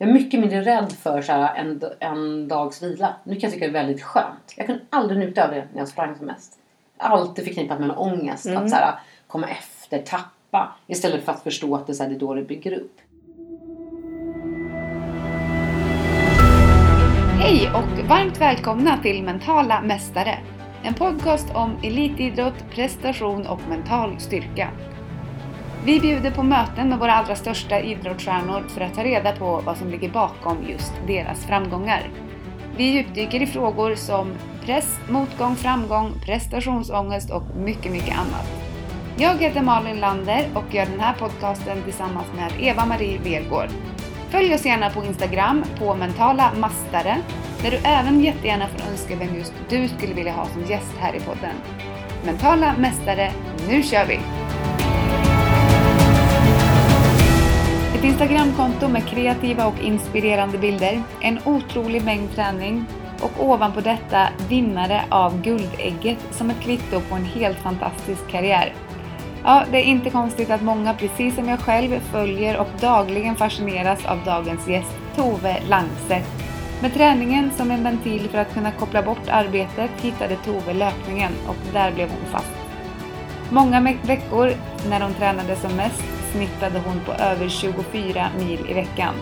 Jag är mycket mindre rädd för så här, en, en dags vila. Nu kan jag tycka det är väldigt skönt. Jag kunde aldrig njuta av det när jag sprang som mest. Alltid förknippat med en ångest. Mm. Att så här, komma efter, tappa. Istället för att förstå att det, så här, det är då det bygger upp. Hej och varmt välkomna till Mentala Mästare. En podcast om elitidrott, prestation och mental styrka. Vi bjuder på möten med våra allra största idrottsstjärnor för att ta reda på vad som ligger bakom just deras framgångar. Vi djupdyker i frågor som press, motgång, framgång, prestationsångest och mycket, mycket annat. Jag heter Malin Lander och gör den här podcasten tillsammans med Eva-Marie Vergård. Följ oss gärna på Instagram på mentala mastare där du även jättegärna får önska vem just du skulle vilja ha som gäst här i podden. Mentala mästare, nu kör vi! Ett Instagramkonto med kreativa och inspirerande bilder, en otrolig mängd träning och ovanpå detta vinnare av Guldägget som ett kvitto på en helt fantastisk karriär. Ja, det är inte konstigt att många, precis som jag själv, följer och dagligen fascineras av dagens gäst Tove Langset. Med träningen som en ventil för att kunna koppla bort arbetet hittade Tove löpningen och där blev hon fast. Många veckor när hon tränade som mest snittade hon på över 24 mil i veckan.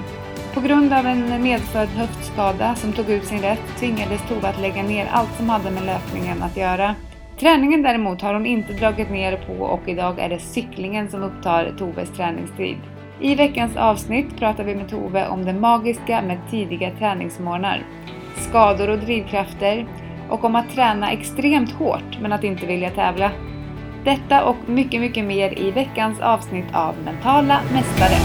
På grund av en medfödd höftskada som tog ut sin rätt tvingades Tove att lägga ner allt som hade med löpningen att göra. Träningen däremot har hon inte dragit ner på och idag är det cyklingen som upptar Toves träningstid. I veckans avsnitt pratar vi med Tove om det magiska med tidiga träningsmorgnar, skador och drivkrafter och om att träna extremt hårt men att inte vilja tävla. Detta och mycket, mycket mer i veckans avsnitt av Mentala Mästare.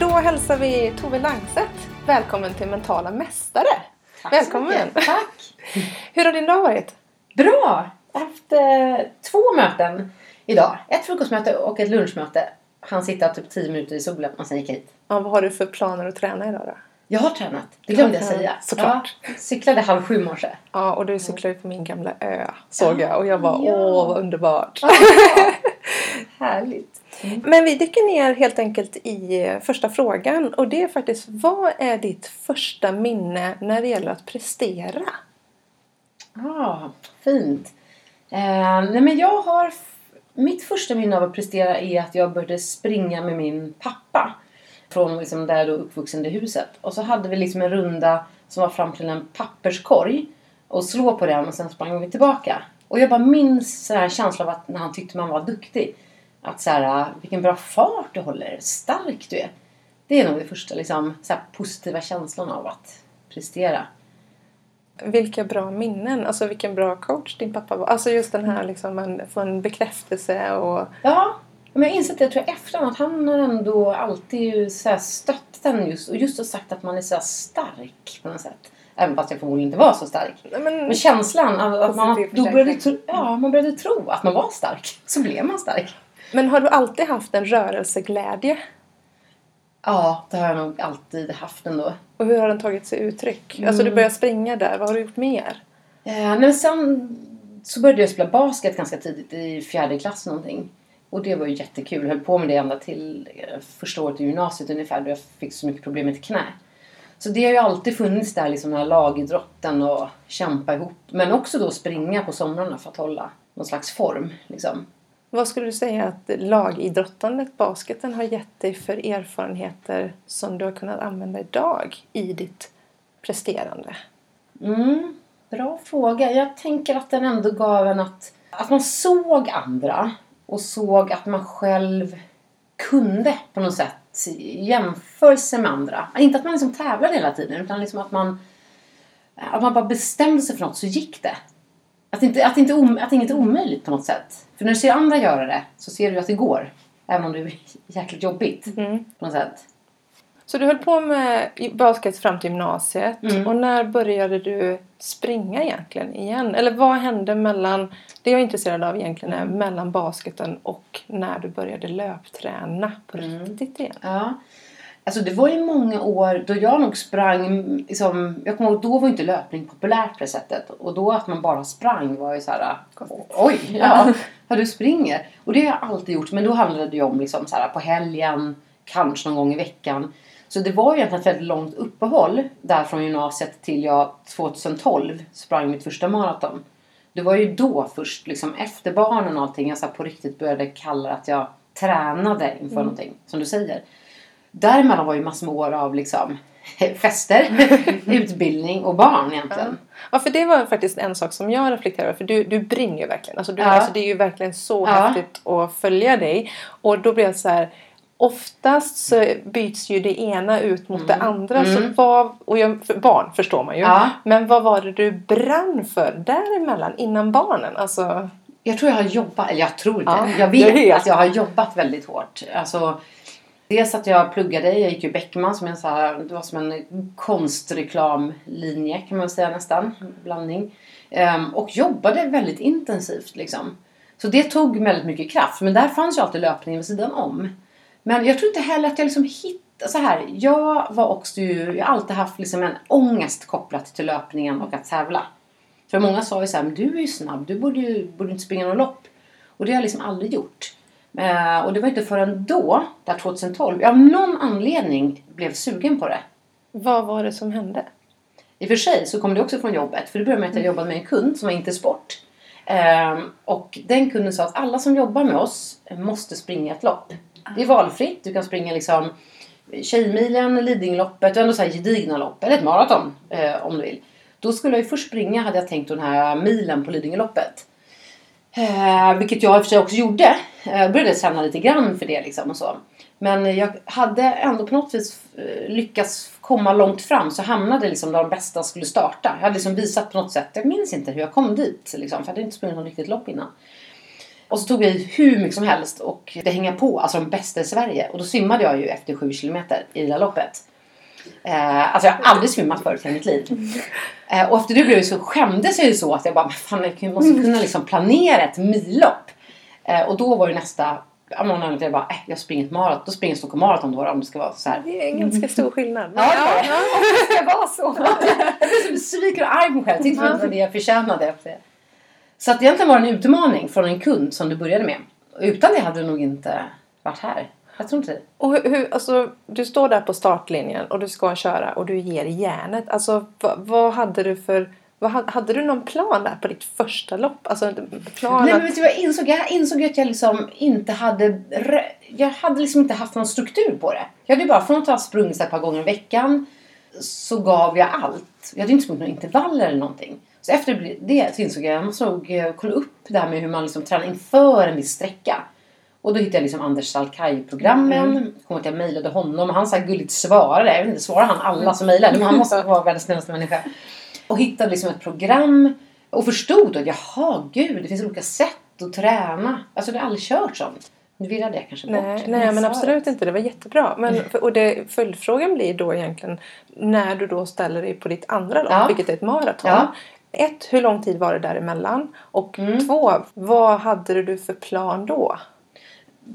Då hälsar vi Tove Langset. Välkommen till Mentala Mästare. Tack Välkommen. Tack! Hur har din dag varit? Bra! Jag har haft eh, två möten idag. Ett frukostmöte och ett lunchmöte. Han sitta typ 10 minuter i solen och sen gick hit. Ja, vad har du för planer att träna idag då? Jag har tränat. Det glömde jag Ja, säga. såklart. Ja, cyklade halv sju morse. Ja, och du cyklar ju på min gamla ö såg jag och jag var Ja. åh vad underbart. Härligt. Men vi dyker ner helt enkelt i eh, första frågan och det är faktiskt vad är ditt första minne när det gäller att prestera? Ah, fint. Eh, nej men jag har... Mitt första minne av att prestera är att jag började springa med min pappa. Från liksom där jag då uppvuxen i huset. Och så hade vi liksom en runda som var fram till en papperskorg. Och slå på den och sen sprang vi tillbaka. Och jag bara minns så här känslan av att när han tyckte man var duktig. Att så här, vilken bra fart du håller, stark du är. Det är nog det första liksom, så här, positiva känslan av att prestera. Vilka bra minnen, alltså vilken bra coach din pappa var. Alltså just den här liksom, en, få en bekräftelse och Ja, men jag har insett det jag tror jag efterhand att han har ändå alltid så här stött den just och just har sagt att man är så stark på något sätt. Även fast jag förmodligen inte var så stark. Men, Men känslan av att man, då började, tro, ja, man började tro att man var stark. Så blev man stark. men har du alltid haft en rörelseglädje? Ja, det har jag nog alltid haft ändå. Och hur har den tagit sig uttryck? Alltså du började springa där, vad har du gjort mer? Eh, nej, men sen så började jag spela basket ganska tidigt i fjärde klass någonting. Och det var ju jättekul. Jag höll på med det ända till eh, första året i gymnasiet ungefär då jag fick så mycket problem med ett knä. Så det har ju alltid funnits där, liksom den här lagidrotten och kämpa ihop. Men också då springa på somrarna för att hålla någon slags form. Liksom. Vad skulle du säga att lagidrottandet, basketen, har gett dig för erfarenheter som du har kunnat använda idag i ditt presterande? Mm, bra fråga. Jag tänker att den ändå gav en att, att man såg andra och såg att man själv kunde på något sätt i jämförelse med andra. Inte att man liksom tävlade hela tiden utan liksom att man att man bara bestämde sig för något så gick det. Att, inte, att, inte om, att inget är omöjligt på något sätt. För när du ser andra göra det så ser du att det går. Även om det är jäkligt jobbigt Mm. på något sätt. Så du höll på med basket fram till gymnasiet. Mm. Och när började du springa egentligen igen? Eller vad hände mellan, det jag är intresserad av egentligen är mellan basketen och när du började löpträna på Mm. riktigt igen? Ja. Alltså det var ju många år då jag nog sprang, liksom, jag kommer ihåg då var inte löpning populärt på det sättet. Och då att man bara sprang var ju så här, oj, ja. Ja, du springer. Och det har jag alltid gjort. Men då handlade det ju om liksom så här, på helgen, kanske någon gång i veckan. Så det var ju egentligen ett väldigt långt uppehåll där från gymnasiet till jag 2012 sprang mitt första maraton. Det var ju då först, liksom efter barnen och allting, jag så på riktigt började kalla att jag tränade inför Mm. någonting, som du säger. Däremellan var ju massor med år av liksom fester, utbildning och barn egentligen. Ja, för det var faktiskt en sak som jag reflekterade över. För du, du brinner ju verkligen. Alltså, du, Ja. alltså, det är ju verkligen så Ja. häftigt att följa dig. Och då blir jag så här. Oftast så byts ju det ena ut mot det andra. Så Mm. vad, och jag, för barn förstår man ju. Ja. Men vad var det du brann för däremellan innan barnen? Alltså, Jag tror jag har jobbat, eller jag tror Ja, jag det vet helt- att jag har jobbat väldigt hårt. Alltså, dels att jag pluggade, jag gick ju Beckman som en så här, det var som en konstreklamlinje kan man säga nästan, blandning. Ehm, och jobbade väldigt intensivt liksom. Så det tog väldigt mycket kraft, men där fanns ju alltid löpningen vid sidan om. Men jag tror inte heller att jag liksom hittade, så här, jag var också ju, jag har alltid haft liksom en ångest kopplat till löpningen och att tävla. För många sa ju så här, men du är ju snabb, du borde ju borde inte springa något lopp. Och det har jag liksom aldrig gjort. Eh, och det var inte förrän då, där 2012, jag av någon anledning blev sugen på det. vad var det som hände? I och för sig så kom det också från jobbet. För det började med att jag jobbade med en kund som var inte sport. Ehm, och den kunden sa att alla som jobbar med oss måste springa ett lopp. Det är valfritt. Du kan springa liksom Tjejmilen, Lidingöloppet och ändå så här gedigna lopp. Eller ett maraton eh, om du vill. Då skulle jag ju först springa, hade jag tänkt, den här milen på Lidingöloppet. Eh, vilket jag i och för sig också gjorde. Eh, Jag började träna lite grann för det liksom och så. Men jag hade ändå på något vis eh, lyckats komma långt fram så hamnade liksom där de bästa skulle starta. Jag hade liksom visat på något sätt, jag minns inte hur jag kom dit liksom, för jag hade inte sprungit något riktigt lopp innan. Och så tog jag i hur mycket som helst och det hänga på, alltså de bästa i Sverige. Och då svimmade jag ju efter sju kilometer i det där loppet. Eh, alltså jag har aldrig svimmat förut i mitt liv. Eh, och efter det blev jag så, skämdes jag ju så att jag bara, men fan jag måste kunna liksom planera ett millopp. Eh, och då var ju nästa, av någon anledning, jag bara, äh, jag springer ett maraton, då springer jag Stockholm Marathon då om det ska vara så här. Det är en ganska stor skillnad. Ja, ja, Det ska vara så. jag blev så besviken och arg på mig själv. Det var det jag förtjänade. Så att egentligen var det en utmaning från en kund som du började med. Utan det hade du nog inte varit här. Jag tror inte det. Och hur, hur, alltså, du står där på startlinjen och du ska köra och du ger järnet. Alltså, vad, vad hade du för... Vad, hade, du någon plan där på ditt första lopp? Alltså plan Nej, men vet du vad jag insåg? Jag insåg att jag liksom inte hade... Jag hade liksom inte haft någon struktur på det. Jag hade bara från att ha sprungit ett par gånger i veckan så gav jag allt. Jag hade inte sprungit några intervaller eller någonting. Så efter det så insåg jag att jag måste nog kolla upp det här med hur man liksom tränar inför en viss sträcka. Och då hittade jag liksom Anders Salkai-programmen. Mm. Kom att jag mejlade honom och han så här gulligt svarade. Jag vet inte, svarar han alla som mejlar? Men Han måste vara världens snällaste människa. Och hittade liksom ett program. Och förstod att jaha, gud, det finns olika sätt att träna. Alltså jag har aldrig kört sånt. Nu virrade jag kanske bort. Nej, nej men absolut inte. Det var jättebra. Men, för, och det, följdfrågan blir då egentligen när du då ställer dig på ditt andra lopp, Ja. vilket är ett maraton. Ja. Ett, hur lång tid var det däremellan? Och Mm. två, vad hade du för plan då?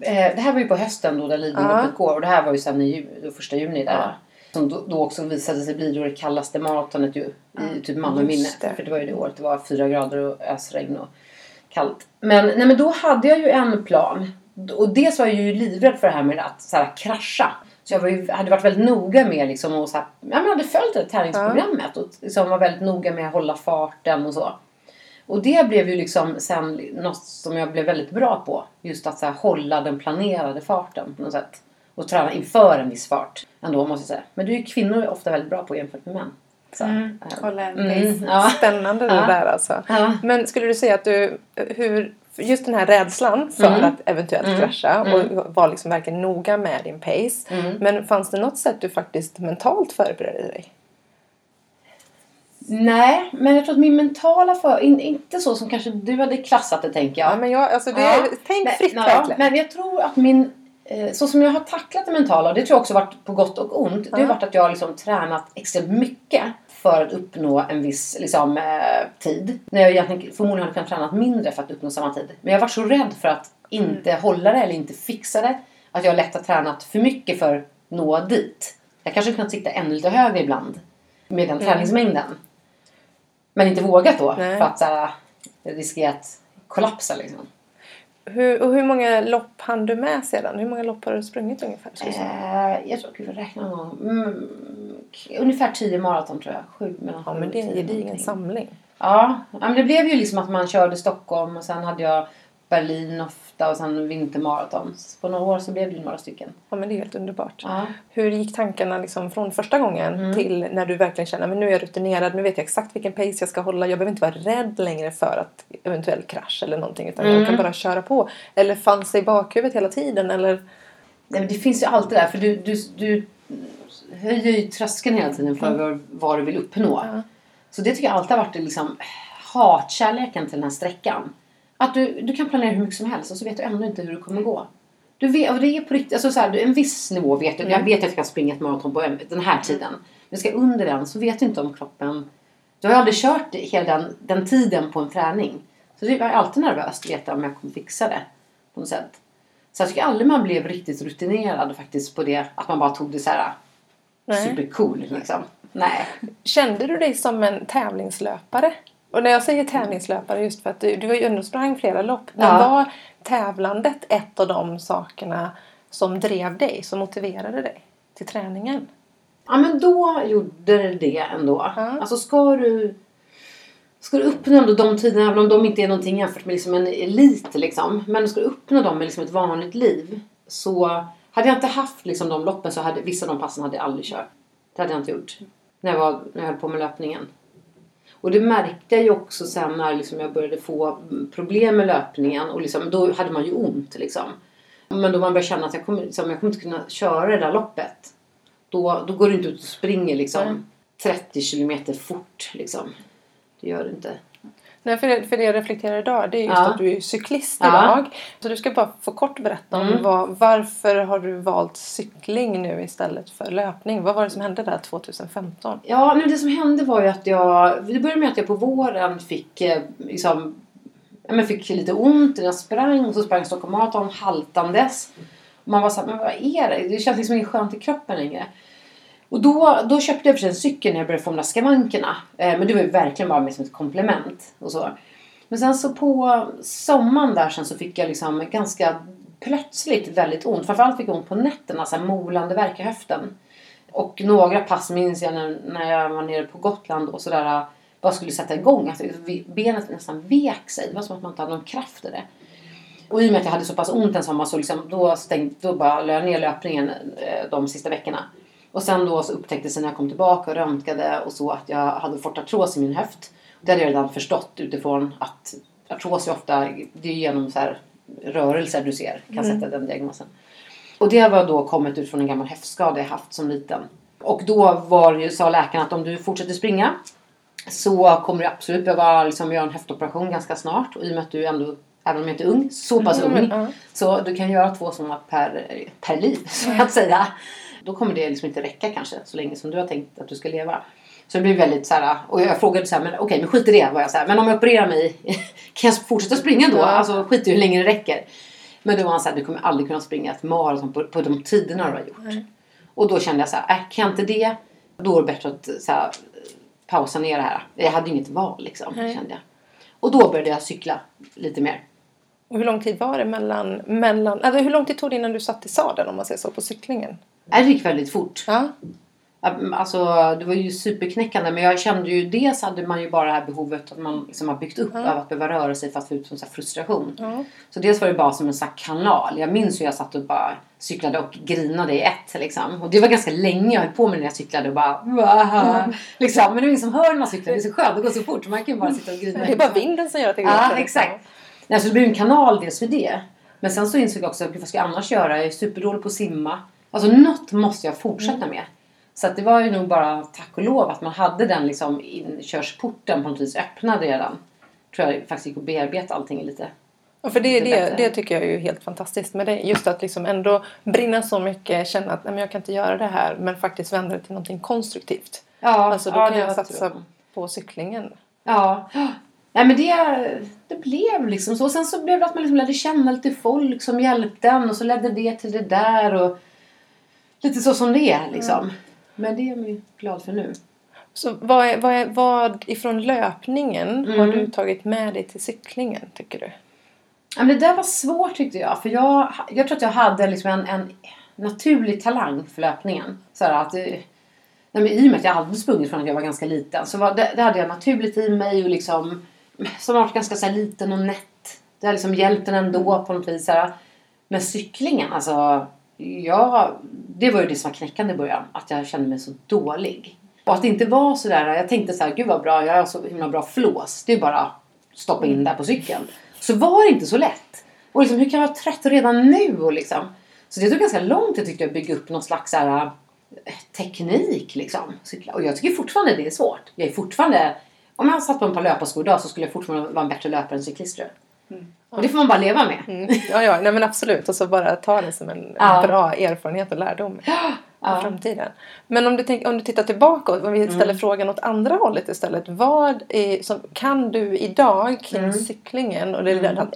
Eh, det här var ju på hösten då där Lidingöloppet Ja. går. Och det här var ju sen i ju, då första juni där. Ja. Som då, då också visade sig bli då det kallaste maratonet ju, i typ Malmö minne. Just det. För det var ju det året det var fyra grader och ösregn och kallt. Men, nej, men då hade jag ju en plan. Och dels var jag ju livrädd för det här med att så här, krascha. Så jag ju, hade varit väldigt noga med liksom, och så här, ja, men hade följt det träningsprogrammet. Och liksom var väldigt noga med att hålla farten och så. Och det blev ju liksom sen något som jag blev väldigt bra på. Just att så här, hålla den planerade farten på något sätt. Och träna inför en viss fart ändå måste jag säga. Men det är ju kvinnor ofta väldigt bra på jämfört med män. Så, Mm. Hålla en mm, ja. Spännande det Ja. där alltså. Ja. Men skulle du säga att du, hur, just den här rädslan för Mm. att eventuellt Mm. krascha Mm. och var liksom verkligen noga med din pace. Mm. Men fanns det något sätt du faktiskt mentalt förberedde dig? Nej, men jag tror att min mentala för... In, inte så som kanske du hade klassat det tänker jag. Ja, men jag, alltså det, Ja. Tänk Men- fritt verkligen. Men jag tror att min... Eh, så som jag har tacklat det mentala, och det tror jag också varit på gott och ont. Det har varit att jag har liksom tränat extremt mycket för att uppnå en viss liksom, eh, tid. När jag egentligen förmodligen hade kunnat träna mindre för att uppnå samma tid. Men jag varit så rädd för att inte hålla det eller inte fixa det. Att jag lätt har tränat för mycket för att nå dit. Jag kanske kunnat sikta ännu lite högre ibland. Med den träningsmängden. Men inte vågat då. Nej. För att så här, riskera att kollapsa liksom. Hur, och hur många lopp hann du med sedan? Hur många lopp har du sprungit ungefär? Eh, jag tror, gud jag räknar någon. Mm, ungefär 10 maraton tror jag. Sju, mellan Ja men och det är en 10 gedigen samling. Ja, men det blev ju liksom att man körde Stockholm och sen hade jag Berlin ofta och sen vintermaraton. På några år så blev det några stycken. Ja men det är helt underbart. Ja. Hur gick tankarna liksom från första gången Mm. till när du verkligen känner men nu är jag rutinerad, nu vet jag exakt vilken pace jag ska hålla. Jag behöver inte vara rädd längre för att eventuell krasch eller någonting utan jag Mm. kan bara köra på. Eller fanns det i bakhuvudet hela tiden eller? Nej, men det finns ju alltid där för du, du, du höjer ju tröskeln hela tiden för vad, vad du vill uppnå. Ja. Så det tycker jag alltid har varit liksom hatkärleken till den här sträckan. Att du, du kan planera hur mycket som helst och så vet du ändå inte hur det kommer gå. Du vet, och det är på riktigt, alltså så här, en viss nivå vet du. Jag vet att jag kan springa ett maraton på en- den här tiden. Men ska under den så vet du inte om kroppen... Du har ju aldrig kört hela den, den tiden på en träning. Så jag är alltid nervös att veta om jag kommer fixa det. På något sätt. Så jag tycker aldrig man blev riktigt rutinerad faktiskt på det. Att man bara tog det så här Nej. supercool liksom. Nej. Kände du dig som en tävlingslöpare? Och när jag säger tävlingslöpare just för att du, du ändå sprang flera lopp. Men Ja. var tävlandet ett av de sakerna som drev dig, som motiverade dig till träningen? Ja men då gjorde det det ändå. Ja. Alltså ska du Ska du uppnå de tiderna, även om de inte är någonting jämfört med liksom en elit liksom. Men ska du uppnå dem med liksom ett vanligt liv. Så hade jag inte haft liksom de loppen så hade vissa av de passen hade jag aldrig kört. Det hade jag inte gjort. När jag, var, när jag höll på med löpningen. Och det märkte jag ju också sen när liksom jag började få problem med löpningen. Och liksom, då hade man ju ont liksom. Men då man började känna att jag kommer, liksom, jag kommer inte kunna köra det där loppet. Då, då går du inte ut och springer liksom Nej. 30 kilometer fort liksom. Det gör du inte. Nej, för det, för det jag reflekterar idag det är just Ja. att du är cyklist Ja. idag. Så du ska bara få kort berätta om Mm. vad, varför har du valt cykling nu istället för löpning? Vad var det som hände där 2015? Ja, men det som hände var ju att jag... Det började med att jag på våren fick eh, liksom... Ja, men fick lite ont när jag sprang och så sprang jag Stockholm Marathon haltandes. Man var såhär, men vad är det? Det känns liksom inget skönt i kroppen längre. Och då, då köpte jag för sig en cykel när jag började få de där skavankerna. Eh, men det var ju verkligen bara med som ett komplement och så. Men sen så på sommaren där sen så fick jag liksom ganska plötsligt väldigt ont. Framförallt fick jag ont på nätterna, så här molande värk i höften. Och några pass minns jag när, när jag var nere på Gotland och sådär eh, bara skulle sätta igång. Alltså, benet nästan vek sig. Det var som att man inte hade någon kraft i det. Och i och med att jag hade så pass ont en sommar så liksom, då, stängde, då bara la jag ner löpningen eh, de sista veckorna. Och sen då så upptäcktes det när jag kom tillbaka och röntgade och så att jag hade fått artros i min höft. Det hade jag redan förstått utifrån att artros är ofta, det är genom så här rörelser du ser, kan sätta den diagnosen. Och det var då kommit ut från en gammal höftskada jag haft som liten. Och då var ju- sa läkaren att om du fortsätter springa så kommer du absolut behöva liksom göra en höftoperation ganska snart. Och i och med att du ändå, även om jag inte är ung, så pass Mm, ung. ja. Så du kan göra två sådana per, per liv, så att säga. Då kommer det liksom inte räcka kanske så länge som du har tänkt att du ska leva. Så det blir väldigt så här, och jag frågade så här, men okej, men skit i det var jag så här, men om jag opererar mig, kan jag fortsätta springa då? Ja. Alltså skit i hur länge det räcker. Men då var han så här, du kommer aldrig kunna springa ett maraton på, på de tiderna du har gjort. Nej. Och då kände jag så här, äh, kan jag inte det, då är det bättre att så här, pausa ner det här. Jag hade ju inget val liksom, Nej. kände jag. Och då började jag cykla lite mer. Och hur lång tid var det mellan... mellan alltså hur lång tid tog det innan du satt i sadeln om man säger så på cyklingen? Det gick väldigt fort. Ja. Alltså det var ju superknäckande men jag kände ju dels hade man ju bara det här behovet att man liksom har byggt upp Ja. av att behöva röra sig för att få ut sån här frustration. ja. Så dels var det bara som en sån här kanal. Jag minns hur jag satt och bara cyklade och grinade i ett liksom. Och det var ganska länge jag höll på med när jag cyklade och bara Wah! liksom. Men det är som hör när man cyklar. Det är så skönt. Det går så fort. Man kan ju bara sitta och grina. Det är bara vinden som gör att det går Ja, exakt. Nej, så det blev en kanal dels för det. Men sen så insåg jag också, vad ska jag annars göra? Jag är superdålig på att simma. Alltså något måste jag fortsätta med. Så att det var ju nog bara tack och lov att man hade den liksom inkörsporten på något vis öppnad redan. Tror jag faktiskt gick att bearbeta allting lite. Ja, för det, det, det tycker jag är ju helt fantastiskt med det. Just att liksom ändå brinna så mycket, känna att nej, men jag kan inte göra det här men faktiskt vända det till någonting konstruktivt. Ja, Alltså då ja, kan jag satsa tur. på cyklingen. Ja. Nej men det, det blev liksom så. Sen så blev det att man liksom lärde känna lite folk som hjälpte en och så ledde det till det där och lite så som det är liksom. Men det är jag ju glad för nu. Så vad, är, vad, är, vad ifrån löpningen har Mm. du tagit med dig till cyklingen tycker du? Ja, men det där var svårt tyckte jag. För jag, jag tror att jag hade liksom en, en naturlig talang för löpningen. Så här att, det- nej, men I och med att jag hade sprungit från att jag var ganska liten så var, det, det hade jag naturligt i mig och liksom som varit ganska så här, liten och nätt. Det har liksom hjälpt en ändå på något vis. Så här. Men cyklingen, alltså. Ja, det var ju det som var knäckande i början. Att jag kände mig så dålig. Och att det inte var så där. Jag tänkte så här, gud vad bra, jag har så himla bra flås. Det är bara att stoppa in där på cykeln. Så var det inte så lätt. Och liksom, hur kan jag vara trött redan nu? Och liksom. Så det tog ganska lång tid tyckte jag att bygga upp någon slags så här, eh, teknik. Liksom. Och jag tycker fortfarande det är svårt. Jag är fortfarande... Om jag satt på ett par löparskor idag så skulle jag fortfarande vara en bättre löpare än cyklist tror jag. Och det får man bara leva med. Mm. Ja, ja, nej men absolut. Och så bara ta det som en Ja. bra erfarenhet och lärdom i Ja. framtiden. Men om du, tänk, om du tittar tillbaka och vi ställer Mm. frågan åt andra hållet istället. Vad är, som, kan du idag kring Mm. cyklingen och det, den,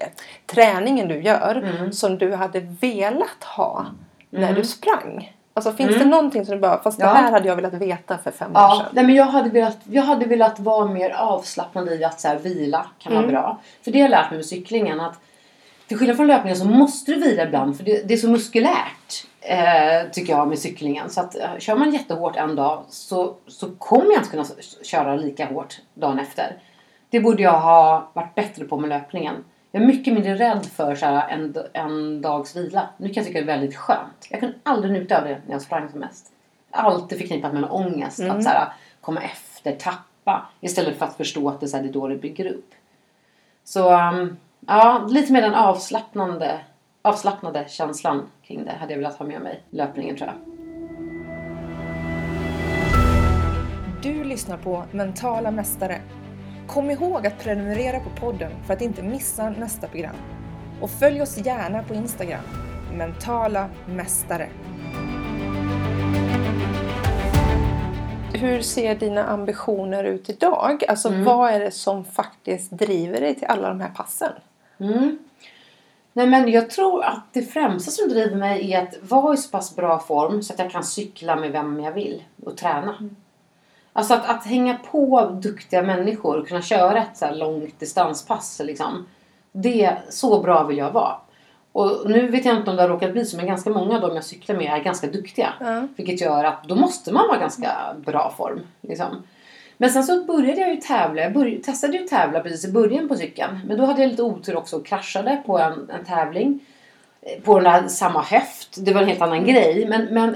träningen du gör som du hade velat ha när du sprang? Alltså finns det någonting som du bara, fast Mm. Ja. det här hade jag velat veta för fem år Ja, sedan. nej, men jag hade, velat, jag hade velat vara mer avslappnad i att så här, vila kan vara bra. För det har jag lärt mig med cyklingen att till skillnad från löpningen så måste du vila ibland för det, det är så muskulärt. Eh, tycker jag med cyklingen. Så att eh, kör man jättehårt en dag så, så kommer jag inte kunna köra lika hårt dagen efter. Det borde jag ha varit bättre på med löpningen. Jag är mycket mindre rädd för så här, en, en dags vila. Nu kan jag tycka det är väldigt skönt. Jag kunde aldrig njuta av det när jag sprang som mest. Alltid förknippat med en ångest. Att så här, komma efter, tappa. Istället för att förstå att det, så här, det är då det bygger upp. Så um, ja, lite mer den avslappnande, avslappnade känslan kring det hade jag velat ha med mig löpningen tror jag. Du lyssnar på Mentala Mästare. Kom ihåg att prenumerera på podden för att inte missa nästa program. Och följ oss gärna på Instagram. Mentala Mästare. Hur ser dina ambitioner ut idag? Alltså vad är det som faktiskt driver dig till alla de här passen? Mm. Nej men jag tror att det främsta som driver mig är att vara i så pass bra form så att jag kan cykla med vem jag vill och träna. Alltså att, att hänga på duktiga människor och kunna köra ett så här långt distanspass liksom. Det, så bra vill jag vara. Och nu vet jag inte om det har råkat bli så men ganska många av dem jag cyklar med är ganska duktiga. Ja. Vilket gör att då måste man vara ganska bra form. Liksom. Men sen så började jag ju tävla. Jag började, testade ju tävla precis i början på cykeln. Men då hade jag lite otur också och kraschade på en, en tävling. Eh, På den där samma höft. Det var en helt annan grej. Men, men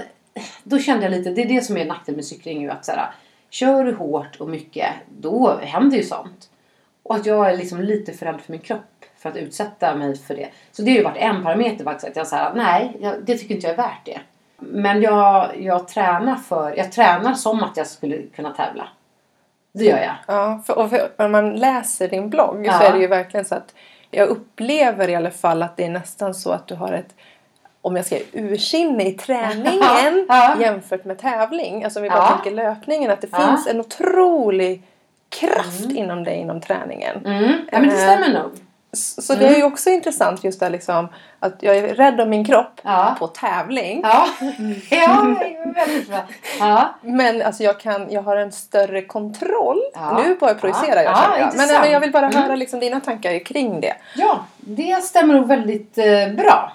då kände jag lite, det är det som är nackdel med cykling ju. Att så här, kör du hårt och mycket, då händer ju sånt. Och att jag är liksom lite för rädd för min kropp för att utsätta mig för det. Så det har ju varit en parameter faktiskt. Att jag säger nej, jag, det tycker inte jag är värt det. Men jag, jag tränar för, jag tränar som att jag skulle kunna tävla. Det gör jag. Ja, för, och för, när man läser din blogg så Ja. är det ju verkligen så att jag upplever i alla fall att det är nästan så att du har ett om jag säger ursinne i träningen Ja. jämfört med tävling. Alltså om vi bara Ja. tänker löpningen. Att det finns en otrolig kraft inom dig inom träningen. Mm. Ja men det stämmer nog. Så så det är ju också intressant just det liksom att jag är rädd om min kropp Ja. på tävling. Ja, ja väldigt bra. Ja. Men alltså jag, kan, jag har en större kontroll. Ja. Nu bara projicerar jag Ja, jag. Men, intressant. men jag vill bara Mm. höra liksom dina tankar kring det. Ja, det stämmer nog väldigt eh, bra.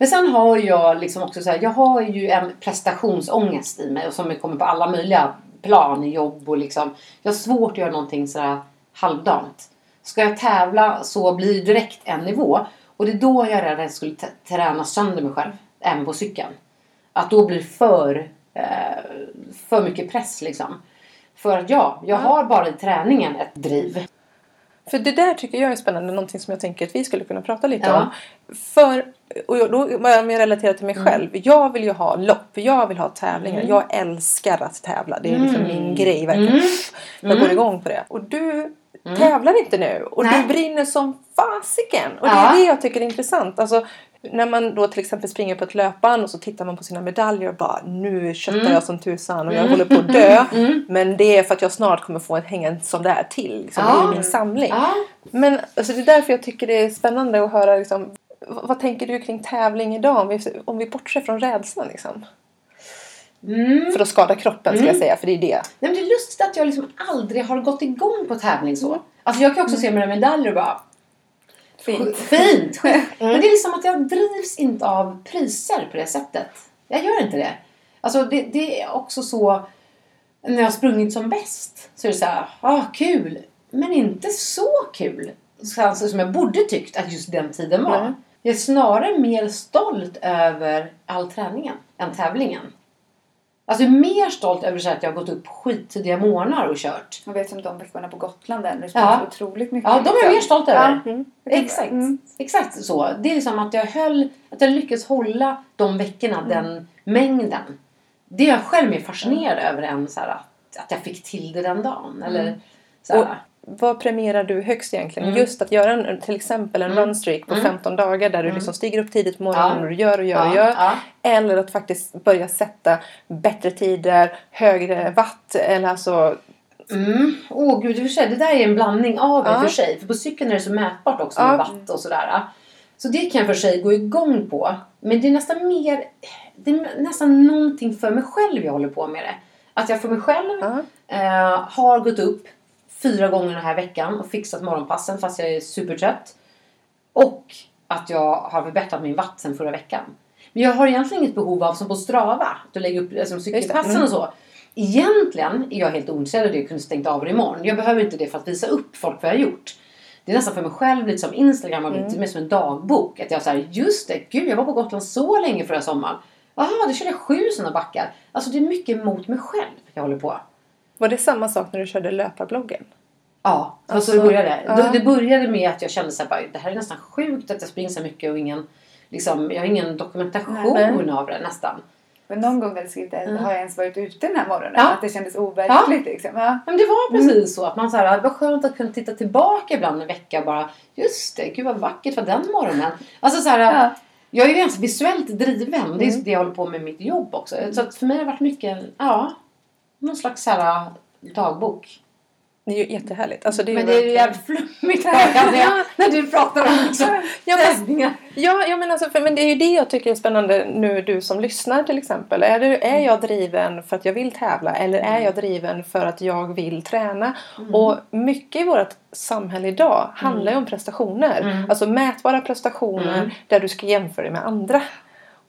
Men sen har jag liksom också så här, jag har ju en prestationsångest i mig och som kommer på alla möjliga plan i jobb och liksom. Jag har svårt att göra någonting sådär halvdant. Ska jag tävla så blir det direkt en nivå och det är då jag är rädd att jag skulle träna sönder mig själv, även på cykeln. Att då blir för, eh, för mycket press liksom. För att ja, jag har bara i träningen ett driv. För det där tycker jag är spännande. Någonting som jag tänker att vi skulle kunna prata lite Ja. om. För, och då om jag relaterar till mig Mm. själv. Jag vill ju ha lopp. Jag vill ha tävlingar. Jag älskar att tävla. Det är liksom Mm. min grej verkligen. Mm. Jag går igång på det. Och du tävlar inte nu. Och Nej. du brinner som fasiken. Och det Ja. är det jag tycker är intressant. Alltså, när man då till exempel springer på ett löpband och så tittar man på sina medaljer och bara nu köttar jag som tusan och jag håller på att dö. Men det är för att jag snart kommer få en hänga en sån där till liksom, Ja. i min samling. Ja. Men alltså, det är därför jag tycker det är spännande att höra liksom, vad tänker du kring tävling idag? Om vi, om vi bortser från rädslan liksom. Mm. För att skada kroppen ska jag säga, för det är det. Nej, men det är lustigt att jag liksom aldrig har gått igång på tävling så. Alltså jag kan också se mina medaljer och bara... Fint. Fint! Men det är liksom att jag drivs inte av priser på det sättet. Jag gör inte det. Alltså det, det är också så när jag har sprungit som bäst så är det så här, ah, kul. Men inte så kul. Så Alltså, som jag borde tyckt att just den tiden var. Nej. Jag är snarare mer stolt över all träningen än tävlingen. Alltså jag är mer stolt över att jag har gått upp skittidiga morgnar och kört. Jag vet som de veckorna på Gotland där det Ja. otroligt mycket. Ja, de är jag mer stolt över. Ja. Mm. Exakt. Mm. Exakt så. Det är liksom att jag höll, att jag lyckades hålla de veckorna, den mängden. Det är jag själv mer fascinerad över än så här att, att jag fick till det den dagen. Eller så här. Och vad premierar du högst egentligen? Mm. Just att göra en, till exempel en Mm. runstreak på Mm. 15 dagar där du Mm. liksom stiger upp tidigt på morgonen Ja. och du gör och gör och gör. ja. Eller att faktiskt börja sätta bättre tider, högre watt eller alltså... Mm. Åh gud, i och för det där är en blandning av i Ja. och för sig. För på cykeln är det så mätbart också Ja. med watt och sådär. Så det kan jag för sig gå igång på. Men det är nästan mer, det är nästan någonting för mig själv jag håller på med det. Att jag för mig själv Ja. Eh, har gått upp fyra gånger den här veckan och fixat morgonpassen fast jag är supertrött. Och att jag har förbättrat min watt sen förra veckan. Men jag har egentligen inget behov av, som på Strava, att du lägger upp liksom, cykelpassen Mm. och så. Egentligen är jag helt ointresserad av det och kunde stängt av det imorgon. Jag behöver inte det för att visa upp folk vad jag har gjort. Det är nästan för mig själv lite som Instagram har blivit, Mm. mer som en dagbok. Att jag säger just det, gud jag var på Gotland så länge förra sommaren. Jaha, då körde jag sju sådana backar. Alltså det är mycket mot mig själv jag håller på. Var det samma sak när du körde löparbloggen? Ja, alltså, Alltså, det började. ja. Det började med att jag kände så här, bara, det här är nästan sjukt att jag springer så mycket och ingen, liksom, jag har ingen dokumentation Nej. av det nästan. Men någon gång när du skrivit det, Mm. har jag ens varit ute den här morgonen? Ja. Att det kändes overkligt liksom. Ja. Men det var Mm. precis så att man så här, det var skönt att kunna titta tillbaka ibland en vecka och bara just det, gud vad vackert var den morgonen. Alltså så här, Ja. jag är ju ganska visuellt driven. Det är Mm. det jag håller på med mitt jobb också. Så att för mig har det varit mycket, ja, någon slags så här, dagbok. Det är ju jättehärligt. Alltså, det är Men det är ju jävligt flummigt när, jag, när du pratar om liksom, Ja, men-. Ja, ja men, alltså, för, men det är ju det jag tycker är spännande nu du som lyssnar till exempel. Är, det, är jag driven för att jag vill tävla eller är jag driven för att jag vill träna? Och mycket i vårt samhälle idag handlar ju om prestationer. Mm. Alltså mätbara prestationer Mm. där du ska jämföra dig med andra.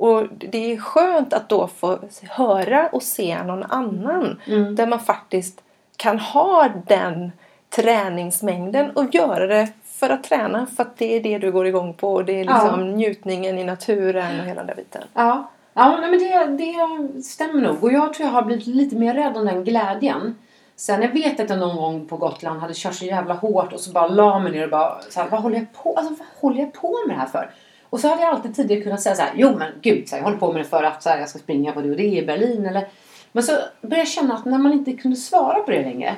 Och det är skönt att då få höra och se någon annan Mm. där man faktiskt kan ha den träningsmängden och göra det för att träna för att det är det du går igång på och det är liksom njutningen i naturen och hela den där biten. Ja, ja nej, men det, det stämmer nog. Och jag tror jag har blivit lite mer rädd om den glädjen. Sen jag vet att jag någon gång på Gotland hade kört så jävla hårt och så bara la mig ner och bara så här, vad håller jag på, alltså, vad håller jag på med det här för? Och så hade jag alltid tidigare kunnat säga så här, jo men gud, så här, jag håller på med det för att så här, jag ska springa på det och det i Berlin eller Men så började jag känna att när man inte kunde svara på det längre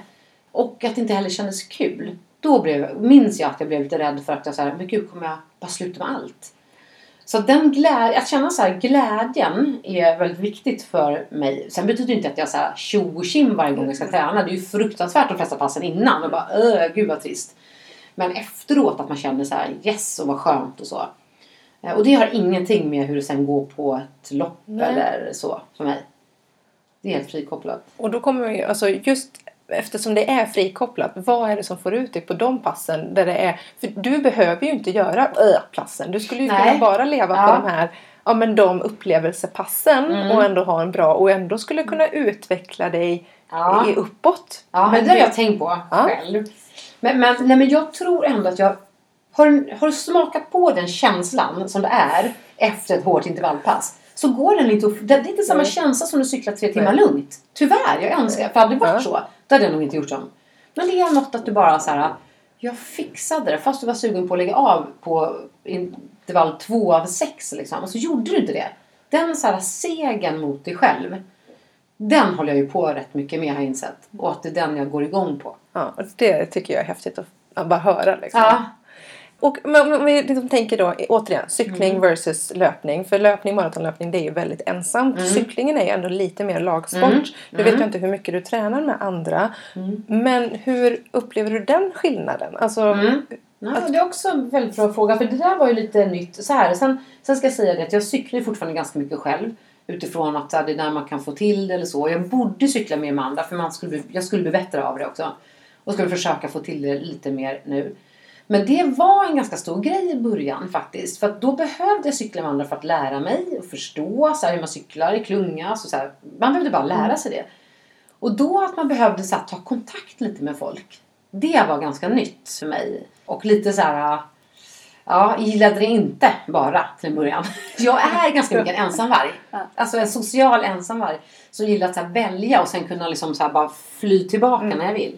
och att det inte heller kändes kul. Då blev, minns jag att jag blev lite rädd för att jag så här, men gud kommer jag bara sluta med allt? Så den glädje, att känna så här, glädjen är väldigt viktigt för mig. Sen betyder det inte att jag så här tjo och tjim varje gång jag ska träna. Det är ju fruktansvärt de flesta passen innan. Och bara öh, gud vad trist. Men efteråt att man känner så här yes och vad skönt och så. Eh, Och det har ingenting med hur det sen går på ett lopp Nej. eller så för mig. Det är helt frikopplat. Och då kommer vi, alltså just eftersom det är frikopplat, vad är det som får ut dig på de passen där det är, för du behöver ju inte göra passen. Du skulle ju Nej. kunna bara leva Ja. på de här, ja men de upplevelsepassen Mm. och ändå ha en bra och ändå skulle kunna utveckla dig Ja. i uppåt. Ja, men det har jag tänkt på Ja. själv. Men, men, nej, men jag tror ändå att jag... Har, har du smakat på den känslan som det är efter ett hårt intervallpass så går den inte att... Det är inte samma Nej. känsla som att cykla tre timmar Nej. lugnt. Tyvärr, jag önskar. För hade det varit Ja. så, då hade jag nog inte gjort så. Men det är något att du bara så här... Jag fixade det fast du var sugen på att lägga av på intervall två av sex liksom. Och så gjorde du inte det. Den så här segern mot dig själv. Den håller jag ju på rätt mycket med har jag insett. Och att det är den jag går igång på. Ja, och det tycker jag är häftigt att, att bara höra. Liksom. Ja. Och men, om vi liksom tänker då återigen cykling Mm. versus löpning. För löpning, maratonlöpning det är ju väldigt ensamt. Mm. Cyklingen är ju ändå lite mer lagsport. Mm. Nu Mm. vet jag inte hur mycket du tränar med andra. Mm. Men hur upplever du den skillnaden? Alltså, Mm. Ja, det är också en väldigt bra fråga. För det där var ju lite nytt. Så här, sen, sen ska jag säga det att jag cyklar fortfarande ganska mycket själv. Utifrån att det är där man kan få till det eller så. Jag borde cykla mer med andra för man skulle bli, jag skulle bli bättre av det också. Och skulle försöka få till det lite mer nu. Men det var en ganska stor grej i början faktiskt. För att då behövde jag cykla med andra för att lära mig och förstå så här, hur man cyklar i klunga. Så, så här, man behövde bara lära sig det. Och då att man behövde så här, ta kontakt lite med folk. Det var ganska nytt för mig. Och lite så här... Ja, gillade det inte bara till en början. Jag är ganska mycket en ensamvarg. Alltså en social ensamvarg. Som gillar att så välja och sen kunna liksom så bara fly tillbaka när jag vill.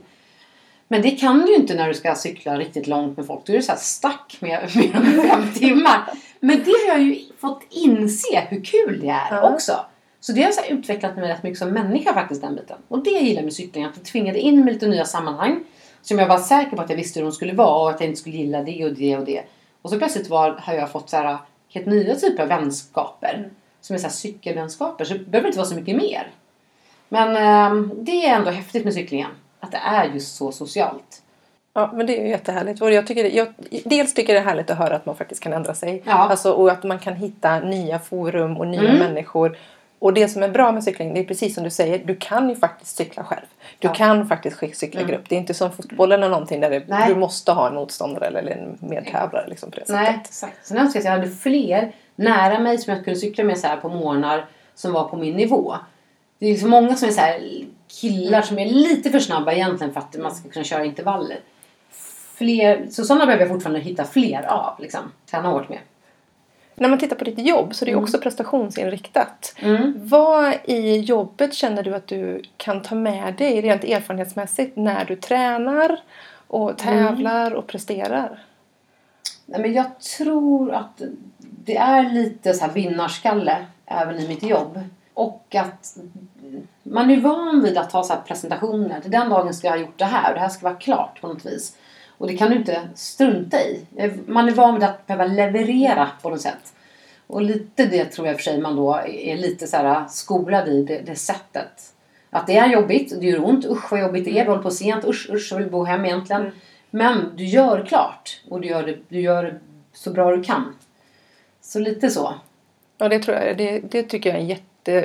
Men det kan du ju inte när du ska cykla riktigt långt med folk. Då är du så här stack med mer än fem timmar. Men det har jag ju fått inse hur kul det är Ja. också. Så det har så utvecklat mig rätt mycket som människa faktiskt den biten. Och det gillar jag med cykling. Att det tvingade in mig lite nya sammanhang. Som jag var säker på att jag visste hur de skulle vara och att jag inte skulle gilla det och det och det. Och så plötsligt var, har jag fått så här, helt nya typer av vänskaper. Som är så här cykelvänskaper. Så det behöver inte vara så mycket mer. Men ehm, det är ändå häftigt med cyklingen. Att det är just så socialt. Ja, men det är ju jättehärligt. Och jag tycker jag, dels tycker det är härligt att höra att man faktiskt kan ändra sig. Ja. Alltså, och att man kan hitta nya forum och nya Mm. människor. Och det som är bra med cykling, det är precis som du säger, du kan ju faktiskt cykla själv. Du Ja. kan faktiskt sk- cykla Mm. grupp. Det är inte som fotboll eller någonting där det, du måste ha en motståndare eller en medtävlare. Liksom, på det Nej, sättet. exakt. Sen önskar jag att jag hade fler nära mig som jag kunde cykla med så här på morgnar som var på min nivå. Det är liksom många som är så här killar som är lite för snabba egentligen för att man ska kunna köra intervaller. Fler, så sådana behöver jag fortfarande hitta fler av. Liksom. Träna hårt med. När man tittar på ditt jobb så är det Mm. också prestationsinriktat. Mm. Vad i jobbet känner du att du kan ta med dig rent erfarenhetsmässigt när du tränar och tävlar och presterar? Nej, men jag tror att det är lite så här vinnarskalle även i mitt jobb. Och att man är van vid att ha så här presentationer. Till den dagen ska jag ha gjort det här och det här ska vara klart på något vis. Och det kan du inte strunta i. Man är van vid att behöva leverera på något sätt. Och lite det tror jag för sig man då är lite så här skolad i, det, det sättet. Att det är jobbigt, det gör ont, usch vad jobbigt det är, vi håller på sent, usch usch jag vill bo hem egentligen. Men du gör klart och du gör det, du gör det så bra du kan. Så lite så. Ja, det tror jag. Det, det tycker jag är jätte,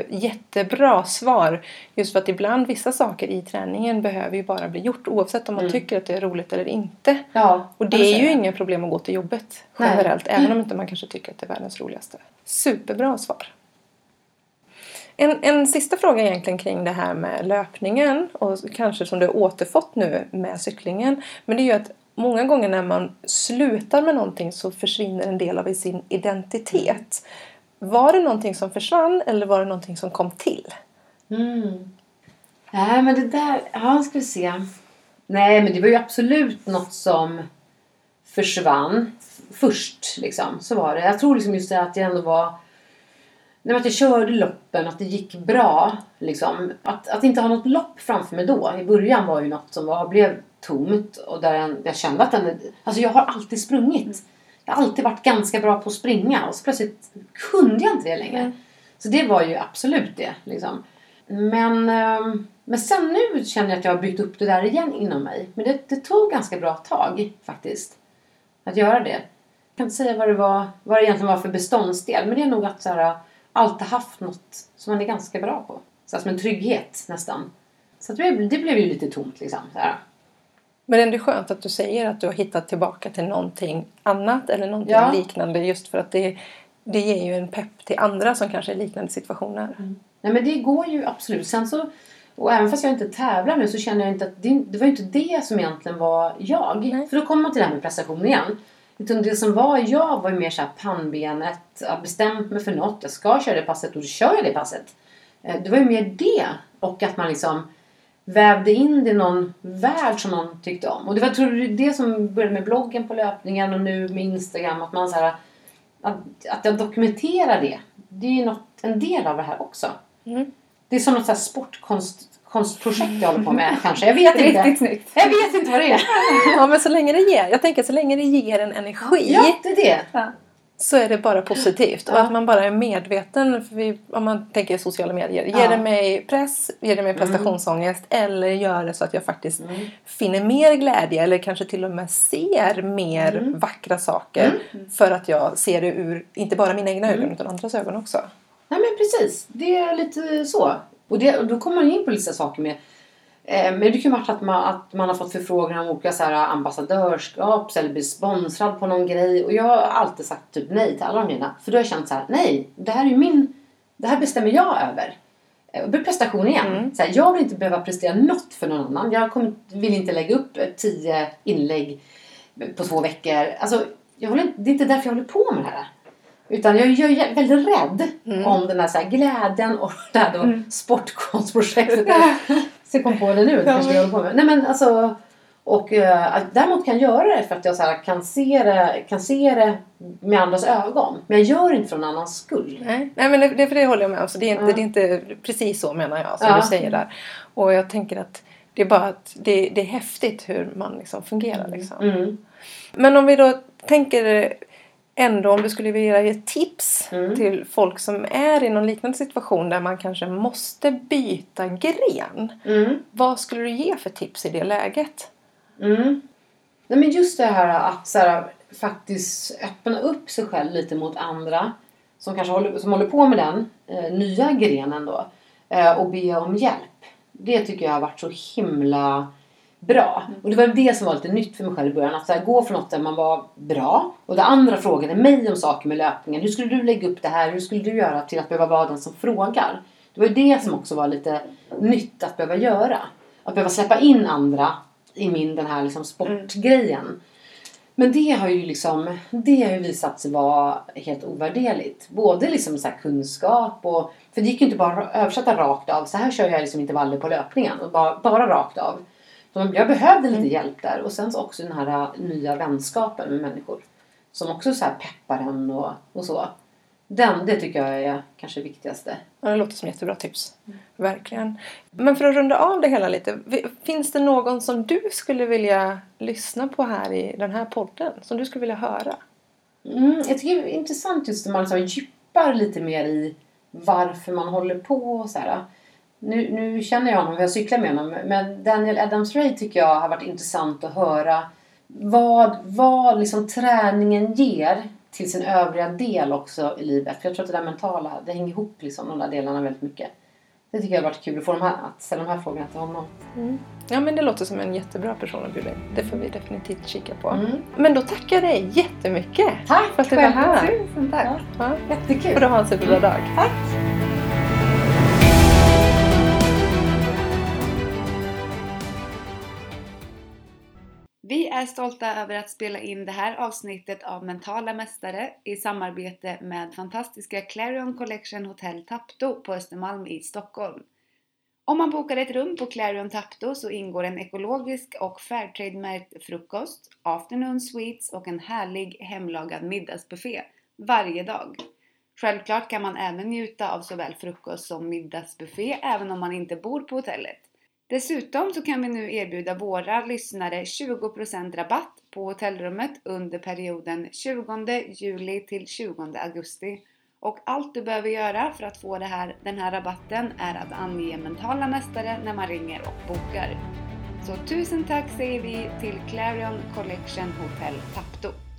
jättebra svar. Just för att ibland vissa saker i träningen behöver ju bara bli gjort oavsett om man Mm. tycker att det är roligt eller inte. Ja, Och det är ju inga problem att gå till jobbet Nej. generellt. Även om inte man kanske tycker att det är världens roligaste. Superbra svar. En, en sista fråga egentligen kring det här med löpningen och kanske som du har återfått nu med cyklingen. Men det är ju att många gånger när man slutar med någonting så försvinner en del av sin identitet. Var det någonting som försvann eller var det någonting som kom till? Mm. Nej, men det där... Ja, ska vi se. Nej, men det var ju absolut något som försvann först. Liksom. Så var det. Jag tror liksom just det att jag ändå var... Nej, att jag körde loppen, att det gick bra. Liksom. Att, att inte ha något lopp framför mig då. I början var ju något som var, blev tomt och där jag, jag kände att den... Alltså jag har alltid sprungit. Jag har alltid varit ganska bra på att springa och så plötsligt kunde jag inte det längre. Mm. Så det var ju absolut det. Liksom. Men, ehm, men sen nu känner jag att jag har byggt upp det där igen inom mig. Men det, det tog ganska bra tag faktiskt. Att göra det. Jag kan inte säga vad det, var, vad det egentligen var för beståndsdel. Men det är nog att så här, alltid haft något som man är ganska bra på. Så här, som en trygghet nästan. Så det, blev, det blev ju lite tomt liksom. Så här. Men det är ändå skönt att du säger att du har hittat tillbaka till någonting annat eller någonting Ja. liknande just för att det, det ger ju en pepp till andra som kanske är i liknande situationer. Nej men det går ju absolut. Sen så, och även fast jag inte tävlar nu så känner jag inte att det, det var inte det som egentligen var jag. Nej. För då kommer man till det här med prestation igen. Utan det som var jag var ju mer såhär pannbenet. Jag har bestämt mig för något. Jag ska köra det passet och då kör jag det passet. Eh, Det var ju mer det. Och att man liksom vävde in det i någon värld som man tyckte om. Och det var tror jag, det som började med bloggen på löpningen och nu med Instagram. Att man så här, att, att jag dokumenterar det. Det är ju något, en del av det här också. Mm. Det är som något så här sportkonstprojekt jag håller på med kanske. Jag vet inte. Riktigt snyggt. Jag vet inte vad det är. Ja men så länge det ger, jag tänker så länge det ger en energi Ja, det är det. Ja. Så är det bara positivt. Och Ja. att man bara är medveten. Vi, om man tänker sociala medier. Ger Ja. det mig press? Ger det mig prestationsångest? Eller gör det så att jag faktiskt Mm. finner mer glädje eller kanske till och med ser mer Mm. vackra saker. För att jag ser det ur, inte bara mina egna ögon Mm. utan andras ögon också. Nej men precis. Det är lite så. Och, det, och då kommer man in på lite saker med Men det kan ju vara att man, att man har fått förfrågningar om olika så här ambassadörskap eller blir sponsrad på någon grej. Och jag har alltid sagt typ nej till alla de grejerna. För då har jag känt så här, nej, det här är ju min, det här bestämmer jag över. Eh, det blir prestation igen. Så här, jag vill inte behöva prestera något för någon annan. Jag kommer, vill inte lägga upp eh, tio inlägg på två veckor. Alltså, jag håller, inte- det är inte därför jag håller på med det här. Utan jag, jag är väldigt rädd om den här, så här glädjen och det här då sportkonstprojektet. Så kom på det nu. Det kanske jag håller på med. Nej men alltså. Och eh, däremot kan jag göra det för att jag så här, kan, se det, kan se det med andras ögon. Men jag gör det inte för någon annans skull. Nej, Nej men det, det, för det håller jag med om. Så det, är inte, Ja. det är inte precis så menar jag som Ja. du säger där. Och jag tänker att det är bara att det, det är häftigt hur man liksom fungerar. Liksom. Mm. Men om vi då tänker ändå om du skulle vilja ge tips Mm. till folk som är i någon liknande situation där man kanske måste byta gren. Mm. Vad skulle du ge för tips i det läget? Mm. Nej, men just det här att så här, faktiskt öppna upp sig själv lite mot andra som kanske håller, som håller på med den eh, nya grenen då eh, och be om hjälp. Det tycker jag har varit så himla bra. Och det var det som var lite nytt för mig själv i början. Att här, gå från något där man var bra och det andra frågade mig om saker med löpningen. Hur skulle du lägga upp det här? Hur skulle du göra? Till att behöva vara den som frågar. Det var ju det som också var lite nytt att behöva göra. Att behöva släppa in andra i min den här liksom sportgrejen. Men det har ju liksom det har ju visat sig vara helt ovärderligt. Både liksom så kunskap och för det gick ju inte bara att översätta rakt av. Så här kör jag liksom intervaller på löpningen och bara, bara rakt av. Jag behövde lite hjälp där och sen så också den här äh, nya vänskapen med människor. Som också så här peppar en och, och så. Den, det tycker jag är kanske viktigaste. Ja, det låter som jättebra tips. Verkligen. Men för att runda av det hela lite. Finns det någon som du skulle vilja lyssna på här i den här podden? Som du skulle vilja höra? Mm, jag tycker det är intressant just när man så djupar lite mer i varför man håller på och så här. Nu, nu känner jag honom, jag cyklar med honom, men Daniel Adams-Ray tycker jag har varit intressant att höra vad, vad liksom träningen ger till sin övriga del också i livet. För jag tror att det där mentala, det hänger ihop liksom de där delarna väldigt mycket. Det tycker jag har varit kul att få de här, att ställa de här frågorna till honom. Ja, men det låter som en jättebra person att bjuda in. Det får vi definitivt kika på. Mm. Men då tackar jag dig jättemycket Tack för att du var här. Tusen tack! Ja, Jättekul! får du ha en superbra dag. Tack! Är stolta över att spela in det här avsnittet av Mentala Mästare i samarbete med fantastiska Clarion Collection Hotel Tapto på Östermalm i Stockholm. Om man bokar ett rum på Clarion Tapto så ingår en ekologisk och Fairtrade-märkt frukost, afternoon sweets och en härlig hemlagad middagsbuffé varje dag. Självklart kan man även njuta av såväl frukost som middagsbuffé även om man inte bor på hotellet. Dessutom så kan vi nu erbjuda våra lyssnare 20% rabatt på hotellrummet under perioden 20 juli till 20 augusti. Och allt du behöver göra för att få det här, den här rabatten är att ange mentala mästare när man ringer och bokar. Så tusen tack säger vi till Clarion Collection Hotel Tapto.